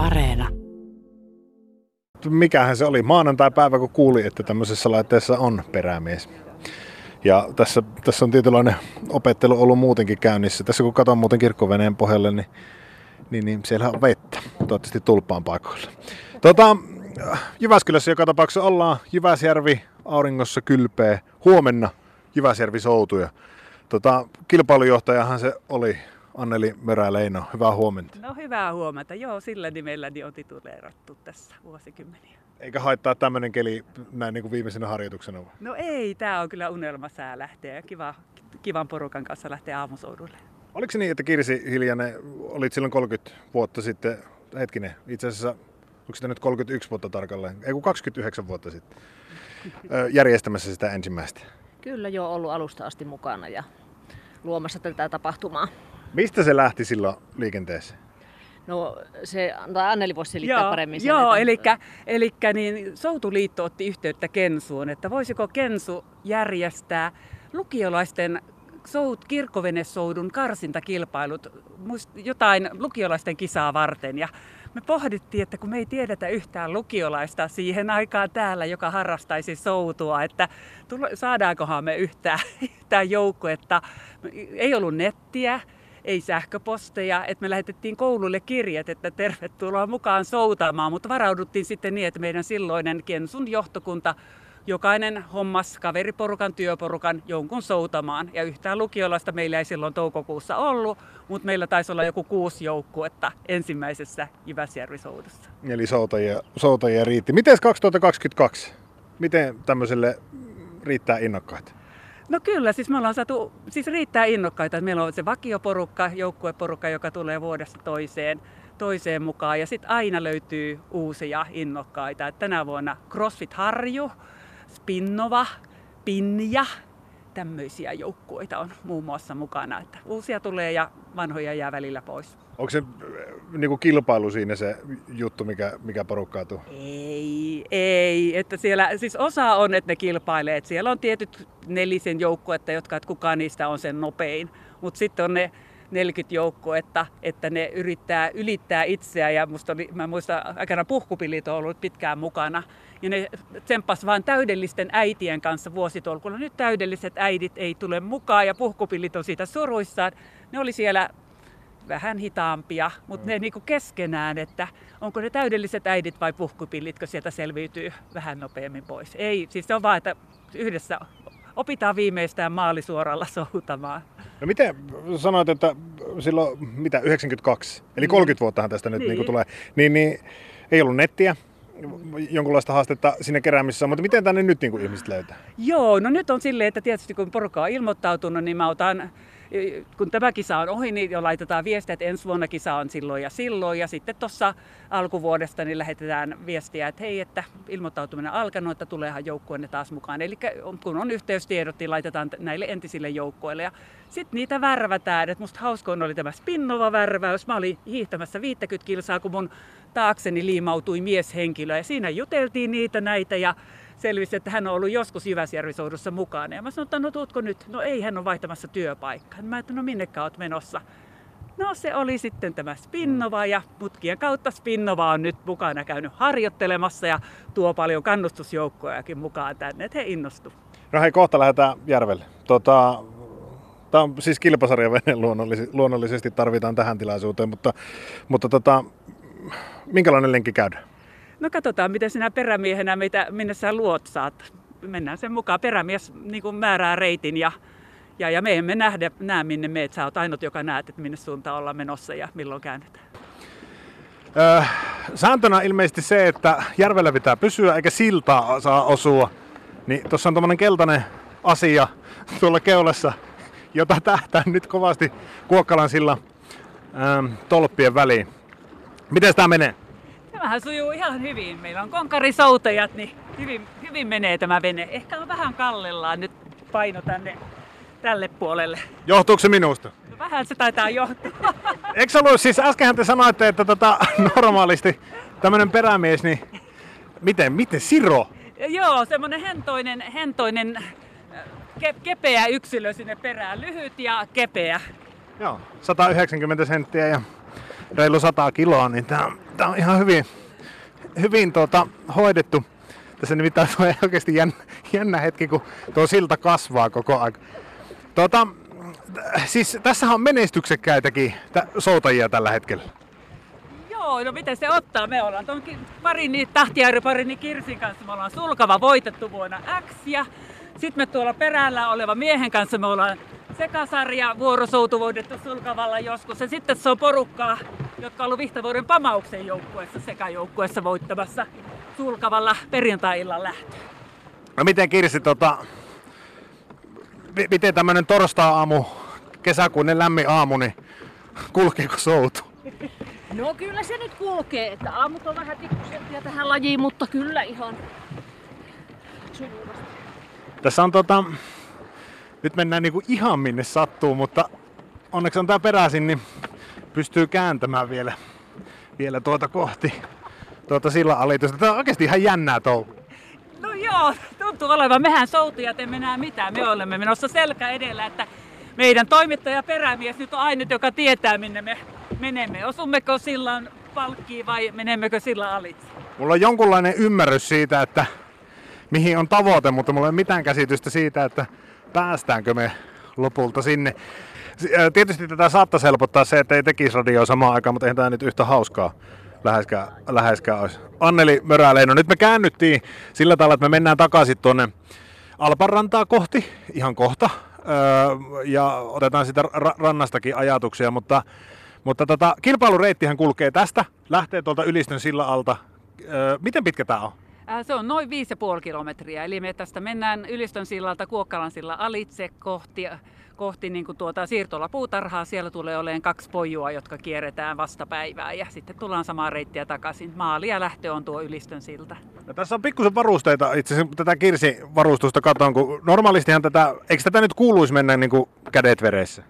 Areena. Mikähän se oli maanantai-päivä, kun kuuli, että tämmöisessä laitteessa on perämies. Ja tässä, tässä on tietynlainen opettelu ollut muutenkin käynnissä. Tässä kun katson muuten kirkkoveneen pohjalle, niin, niin, niin siellä on vettä. Toivottavasti tulpaan paikoilla. Tota, Jyväskylässä joka tapauksessa ollaan. Jyväsjärvi auringossa kylpee. Huomenna Jyväsjärvi soutuja. Tota, kilpailujohtajahan se oli Anneli Merä-Leino. Hyvää huomenta. No hyvää huomenta. Joo, sillä nimelläni on tituleerattu tässä vuosikymmeniä. Eikä haittaa tämmöinen keli näin niin kuin viimeisenä harjoituksena? No ei, tämä on kyllä unelmasää lähteä ja kiva, kivan porukan kanssa lähteä aamusoudulle. Oliko se niin, että Kirsi Hiljanen, olit silloin 30 vuotta sitten, hetkinen, itse asiassa, onko sitä nyt 31 vuotta tarkalleen, ei kun 29 vuotta sitten, järjestämässä sitä ensimmäistä? Kyllä jo ollut alusta asti mukana ja luomassa tätä tapahtumaa. Mistä se lähti silloin liikenteeseen? No se, tai Anneli voisi selittää joo, paremmin sen. Joo, että- eli, eli niin Soutuliitto otti yhteyttä Kensuun, että voisiko Kensu järjestää lukiolaisten sout, kirkkovenesoudun karsintakilpailut, muist, jotain lukiolaisten kisaa varten. Ja me pohdittiin, että kun me ei tiedetä yhtään lukiolaista siihen aikaan täällä, joka harrastaisi soutua, että tulo, saadaankohan me yhtään, yhtään joukkuetta. Ei ollut nettiä, ei sähköposteja, että me lähetettiin koululle kirjat, että tervetuloa mukaan soutamaan, mutta varauduttiin sitten niin, että meidän silloinen Kensun johtokunta jokainen hommas kaveriporukan, työporukan jonkun soutamaan. Ja yhtään lukiolaista meillä ei silloin toukokuussa ollut, mutta meillä taisi olla joku kuusi joukkuetta ensimmäisessä Jyväsjärvi-soudussa. Eli soutajia, soutajia riitti. Miten 2022? Miten tämmöiselle riittää innokkaita? No kyllä, siis me ollaan saatu, siis riittää innokkaita. että Meillä on se vakioporukka, joukkueporukka, joka tulee vuodesta toiseen, toiseen mukaan. Ja sitten aina löytyy uusia innokkaita. Et tänä vuonna CrossFit Harju, Spinnova, Pinja, tämmöisiä joukkueita on muun muassa mukana. Että uusia tulee ja vanhoja jää välillä pois. Onko se niin kuin kilpailu siinä se juttu, mikä, mikä porukkaa tuo? Ei, ei. Että siellä, siis osa on, että ne kilpailee. Että siellä on tietyt nelisen joukkuetta, jotka, että kukaan niistä on sen nopein. Mutta sitten on ne 40 joukkuetta, että ne yrittää ylittää itseään. Ja musta oli, mä muistan, aikana puhkupilit on ollut pitkään mukana. Ja ne tsemppas vaan täydellisten äitien kanssa vuositolkulla. Nyt täydelliset äidit ei tule mukaan ja puhkupilit on siitä suruissaan. Ne oli siellä vähän hitaampia, mutta ne niinku keskenään, että onko ne täydelliset äidit vai puhkupillitkö sieltä selviytyy vähän nopeammin pois. Ei, siis se on vaan, että yhdessä opitaan viimeistään maalisuoralla soutamaan. No miten sanoit, että silloin mitä 92, eli 30 vuottahan tästä nyt niin. Niin. Niin tulee, niin, niin ei ollut nettiä, jonkunlaista haastetta sinne keräämisessä, mutta miten tänne nyt niin kuin ihmiset löytää? Joo, no nyt on silleen, että tietysti kun porukka on ilmoittautunut, niin mä otan, kun tämä kisa on ohi, niin jo laitetaan viestiä, että ensi vuonna kisa on silloin ja silloin. Ja sitten tuossa alkuvuodesta niin lähetetään viestiä, että hei, että ilmoittautuminen on alkanut, että tuleehan joukkueenne taas mukaan. Eli kun on yhteystiedot, niin laitetaan näille entisille joukkueille. Ja sitten niitä värvätään. Et musta hauskoin oli tämä spinnova värväys. Mä olin hiihtämässä 50 kilsaa, kun mun taakseni liimautui mieshenkilö. Ja siinä juteltiin niitä näitä ja selvisi, että hän on ollut joskus Jyväsjärvisoudussa mukana. Ja mä sanoin, että no tuutko nyt? No ei, hän on vaihtamassa työpaikkaa. Mä että no minnekä oot menossa? No se oli sitten tämä Spinnova ja mutkien kautta Spinnova on nyt mukana käynyt harjoittelemassa ja tuo paljon kannustusjoukkojakin mukaan tänne, että he innostu. No hei, kohta lähdetään järvelle. Tota, Tämä on siis kilpasarjavene luonnollisesti, luonnollisesti tarvitaan tähän tilaisuuteen, mutta, mutta tota, minkälainen lenkki käydään? No katsotaan, miten sinä perämiehenä, mitä, minne sä luotsaat. Mennään sen mukaan. Perämies niin kuin määrää reitin ja, ja, ja me emme nähdä, näe minne meet. Sä oot ainut, joka näet, että minne suuntaan ollaan menossa ja milloin käännetään. Öö, sääntönä ilmeisesti se, että järvellä pitää pysyä eikä siltaa saa osua. Niin tuossa on tommonen keltainen asia tuolla keulassa, jota tähtää nyt kovasti Kuokkalan silla ähm, tolppien väliin. Miten tämä menee? Tämähän sujuu ihan hyvin. Meillä on konkarisoutajat, niin hyvin, hyvin menee tämä vene. Ehkä on vähän kallellaan nyt paino tänne tälle puolelle. Johtuuko se minusta? No vähän se taitaa johtua. Eikö ollut, siis äskenhän te sanoitte, että tota, normaalisti tämmönen perämies, niin miten, miten Siro? Joo, semmonen hentoinen, hentoinen ke, kepeä yksilö sinne perään. Lyhyt ja kepeä. Joo, 190 senttiä ja reilu 100 kiloa, niin tää, tämä on ihan hyvin, hyvin tuota, hoidettu. Tässä nimittäin on oikeasti jännä, jännä hetki, kun tuo silta kasvaa koko ajan. Tuota, siis tässä on menestyksekkäitäkin soutajia tällä hetkellä. Joo, no miten se ottaa? Me ollaan tuon parini, Tahtijärvi parini Kirsin kanssa, me ollaan sulkava voitettu vuonna X ja sitten me tuolla perällä oleva miehen kanssa me ollaan sekasarja vuorosoutu voitettu sulkavalla joskus. Ja sitten se on porukkaa, jotka on ollut Vihtavuoden pamauksen joukkueessa sekajoukkueessa voittamassa sulkavalla perjantai-illan lähtö. No miten Kirsi, tota, miten tämmöinen torstai-aamu, kesäkuinen lämmin aamu, niin kulkeeko soutu? No kyllä se nyt kulkee, että aamut on vähän tikkusempia tähän lajiin, mutta kyllä ihan sujuvasti. Tässä on tota, nyt mennään niinku ihan minne sattuu, mutta onneksi on tää peräisin, niin pystyy kääntämään vielä, vielä tuota kohti tuota sillä alitusta. Tämä on oikeasti ihan jännää touhu. No joo, tuntuu olevan. Mehän soutijat emme näe mitään. Me olemme menossa selkä edellä, että meidän toimittaja perämies nyt on ainut, joka tietää minne me menemme. Osummeko sillan palkkiin vai menemmekö sillä alitse? Mulla on jonkunlainen ymmärrys siitä, että mihin on tavoite, mutta mulla ei ole mitään käsitystä siitä, että päästäänkö me lopulta sinne. Tietysti tätä saattaisi helpottaa se, että ei tekisi radioa samaan aikaan, mutta eihän tämä nyt yhtä hauskaa läheskään, läheskään olisi. Anneli Möräleino, nyt me käännyttiin sillä tavalla, että me mennään takaisin tuonne Alparantaa kohti ihan kohta. ja otetaan sitä rannastakin ajatuksia, mutta, mutta tota, kilpailureittihän kulkee tästä, lähtee tuolta Ylistön sillä alta. miten pitkä tämä on? Se on noin 5,5 kilometriä, eli me tästä mennään Ylistön sillalta Kuokkalan silla alitse kohti, kohti niin kuin tuota siirtolapuutarhaa. Siellä tulee olemaan kaksi pojua, jotka kierretään vastapäivää ja sitten tullaan samaa reittiä takaisin. Maali ja lähtö on tuo Ylistön silta. No, tässä on pikkusen varusteita, itse asiassa tätä kirsivarustusta katson, kun normaalistihan tätä, eikö tätä nyt kuuluisi mennä niin kuin kädet veressä?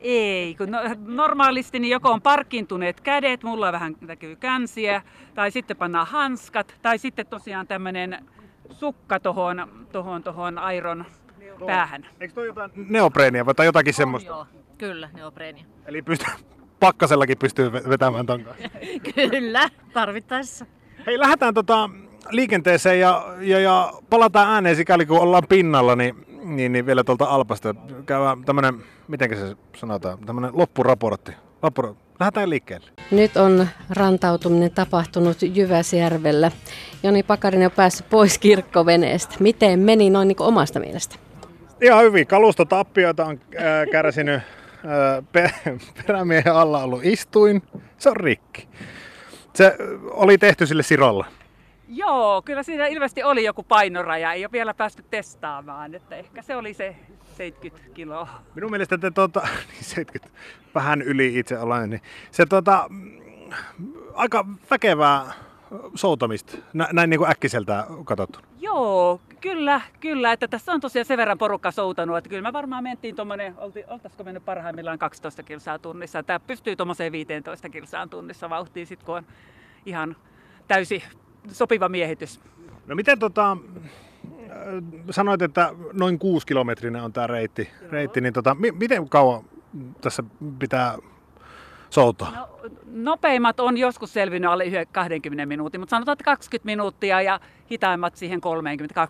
Ei, kun no, normaalisti niin joko on parkkintuneet kädet, mulla on vähän näkyy känsiä, tai sitten pannaan hanskat, tai sitten tosiaan tämmöinen sukka tohon, tohon, tohon airon päähän. Eikö toi jotain neopreenia vai jotakin semmoista? Joo, kyllä, neopreenia. Eli pystyy, pakkasellakin pystyy vetämään ton kanssa. kyllä, tarvittaessa. Hei, lähdetään tota liikenteeseen ja, ja, ja palataan ääneen sikäli kun ollaan pinnalla, niin niin, niin vielä tuolta Alpasta käydään tämmönen, miten se sanotaan, tämmönen loppuraportti. Loppura- Lähdetään liikkeelle. Nyt on rantautuminen tapahtunut Jyväsjärvellä. Joni Pakarinen on päässyt pois kirkkoveneestä. Miten meni noin niin omasta mielestä? Ihan hyvin. Kalustotappioita on äh, kärsinyt äh, perämiehen alla ollut istuin. Se on rikki. Se oli tehty sille sirolla. Joo, kyllä siinä ilmeisesti oli joku painoraja, ei ole vielä päästy testaamaan, että ehkä se oli se 70 kiloa. Minun mielestä te tuota, niin 70, vähän yli itse olen, niin se tuota, aika väkevää soutamista, näin niin kuin äkkiseltä katsottu. Joo, kyllä, kyllä, että tässä on tosiaan sen verran porukka soutanut, että kyllä me varmaan mentiin tuommoinen, oltaisiko mennyt parhaimmillaan 12 kilsaa tunnissa. Tämä pystyy tuommoiseen 15 kilsaan tunnissa vauhtiin, sit kun on ihan täysi sopiva miehitys. No miten tota, sanoit, että noin kuusi kilometrinen on tämä reitti, reitti niin tota, miten kauan tässä pitää soutaa? No, nopeimmat on joskus selvinnyt alle 20 minuutin, mutta sanotaan, että 20 minuuttia ja hitaimmat siihen 30,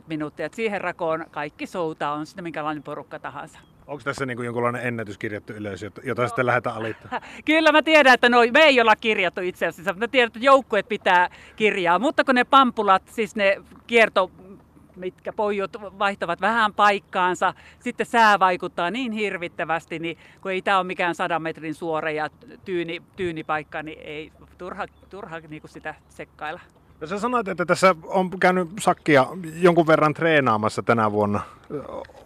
20-30 minuuttia. Et siihen rakoon kaikki soutaa, on sitten minkälainen porukka tahansa. Onko tässä niin kuin jonkunlainen ennätys kirjattu ylös, jota no. sitten lähdetään alittamaan? Kyllä mä tiedän, että no, me ei olla kirjattu itse asiassa. Mä tiedän, että joukkueet pitää kirjaa, mutta kun ne pampulat, siis ne kierto mitkä pojut vaihtavat vähän paikkaansa, sitten sää vaikuttaa niin hirvittävästi, niin kun ei tämä ole mikään sadan metrin suora ja tyyni, tyyni paikka, niin ei turha, turha niin kuin sitä sekkailla. Ja sä sanoit, että tässä on käynyt sakkia jonkun verran treenaamassa tänä vuonna.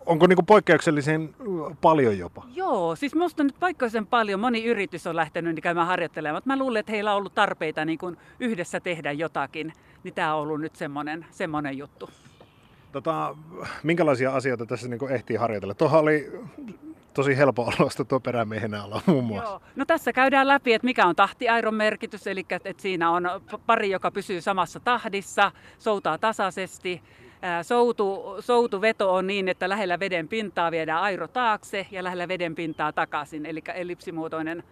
Onko niin poikkeuksellisen paljon jopa? Joo, siis minusta nyt poikkeuksellisen paljon. Moni yritys on lähtenyt käymään harjoittelemaan. Mä luulen, että heillä on ollut tarpeita niin kuin yhdessä tehdä jotakin. Niin tämä on ollut nyt semmoinen, semmoinen juttu. Tota, minkälaisia asioita tässä niin ehtii harjoitella? Tuohan oli tosi helppo olosta tuo perämiehenä olla muun muassa. Joo. No tässä käydään läpi, että mikä on tahtiairon merkitys, eli että siinä on pari, joka pysyy samassa tahdissa, soutaa tasaisesti. Soutu, soutuveto on niin, että lähellä veden pintaa viedään airo taakse ja lähellä veden pintaa takaisin, eli ellipsimuotoinen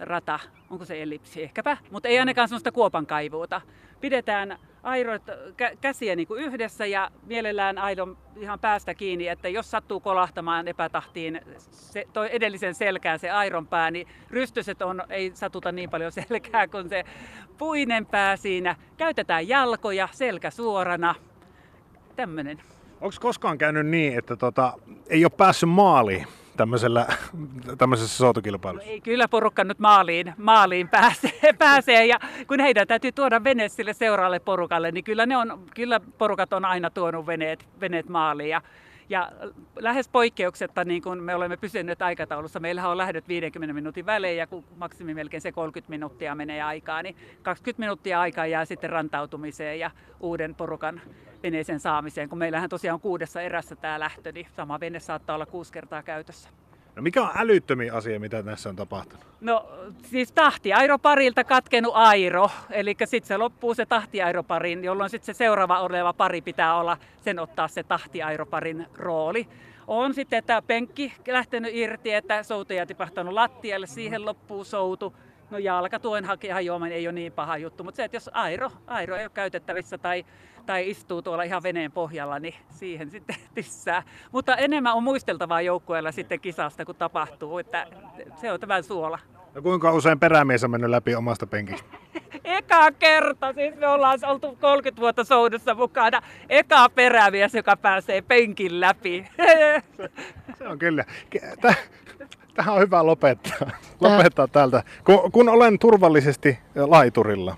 rata, onko se ellipsi ehkäpä, mutta ei ainakaan sellaista kuopan kaivuuta. Pidetään airot kä- käsiä niin kuin yhdessä ja mielellään aidon ihan päästä kiinni, että jos sattuu kolahtamaan epätahtiin se, toi edellisen selkään se airon pää, niin rystyset on, ei satuta niin paljon selkää kuin se puinen pää siinä. Käytetään jalkoja, selkä suorana. Tämmöinen. Onko koskaan käynyt niin, että tota, ei ole päässyt maaliin tämmöisellä, tämmöisessä soutokilpailussa? No ei kyllä porukka nyt maaliin, maaliin pääsee, pääsee, ja kun heidän täytyy tuoda vene sille seuraavalle porukalle, niin kyllä, ne on, kyllä porukat on aina tuonut veneet, veneet maaliin. Ja, ja lähes poikkeuksetta niin kun me olemme pysyneet aikataulussa, meillähän on lähdöt 50 minuutin välein ja kun maksimi melkein se 30 minuuttia menee aikaa, niin 20 minuuttia aikaa jää sitten rantautumiseen ja uuden porukan veneeseen saamiseen, kun meillähän tosiaan on kuudessa erässä tämä lähtö, niin sama vene saattaa olla kuusi kertaa käytössä. No mikä on älyttömin asia, mitä tässä on tapahtunut? No siis tahtiairoparilta katkenut airo, eli sitten se loppuu se tahtiairoparin, jolloin sitten se seuraava oleva pari pitää olla sen ottaa se tahtiairoparin rooli. On sitten tämä penkki lähtenyt irti, että soutuja tipahtanut lattialle, siihen loppuu soutu. No jalkatuen hajoaminen ei ole niin paha juttu, mutta se, että jos airo, airo ei ole käytettävissä tai, tai istuu tuolla ihan veneen pohjalla, niin siihen sitten tissää. Mutta enemmän on muisteltavaa joukkueella sitten kisasta, kun tapahtuu, että se on tämä suola. No kuinka usein perämies on mennyt läpi omasta penkistä? Eka kerta, siis me ollaan oltu 30 vuotta soudussa mukana. Eka perämies, joka pääsee penkin läpi. Se on kyllä. Tähän on hyvä lopettaa, lopettaa täältä. Kun, kun olen turvallisesti laiturilla,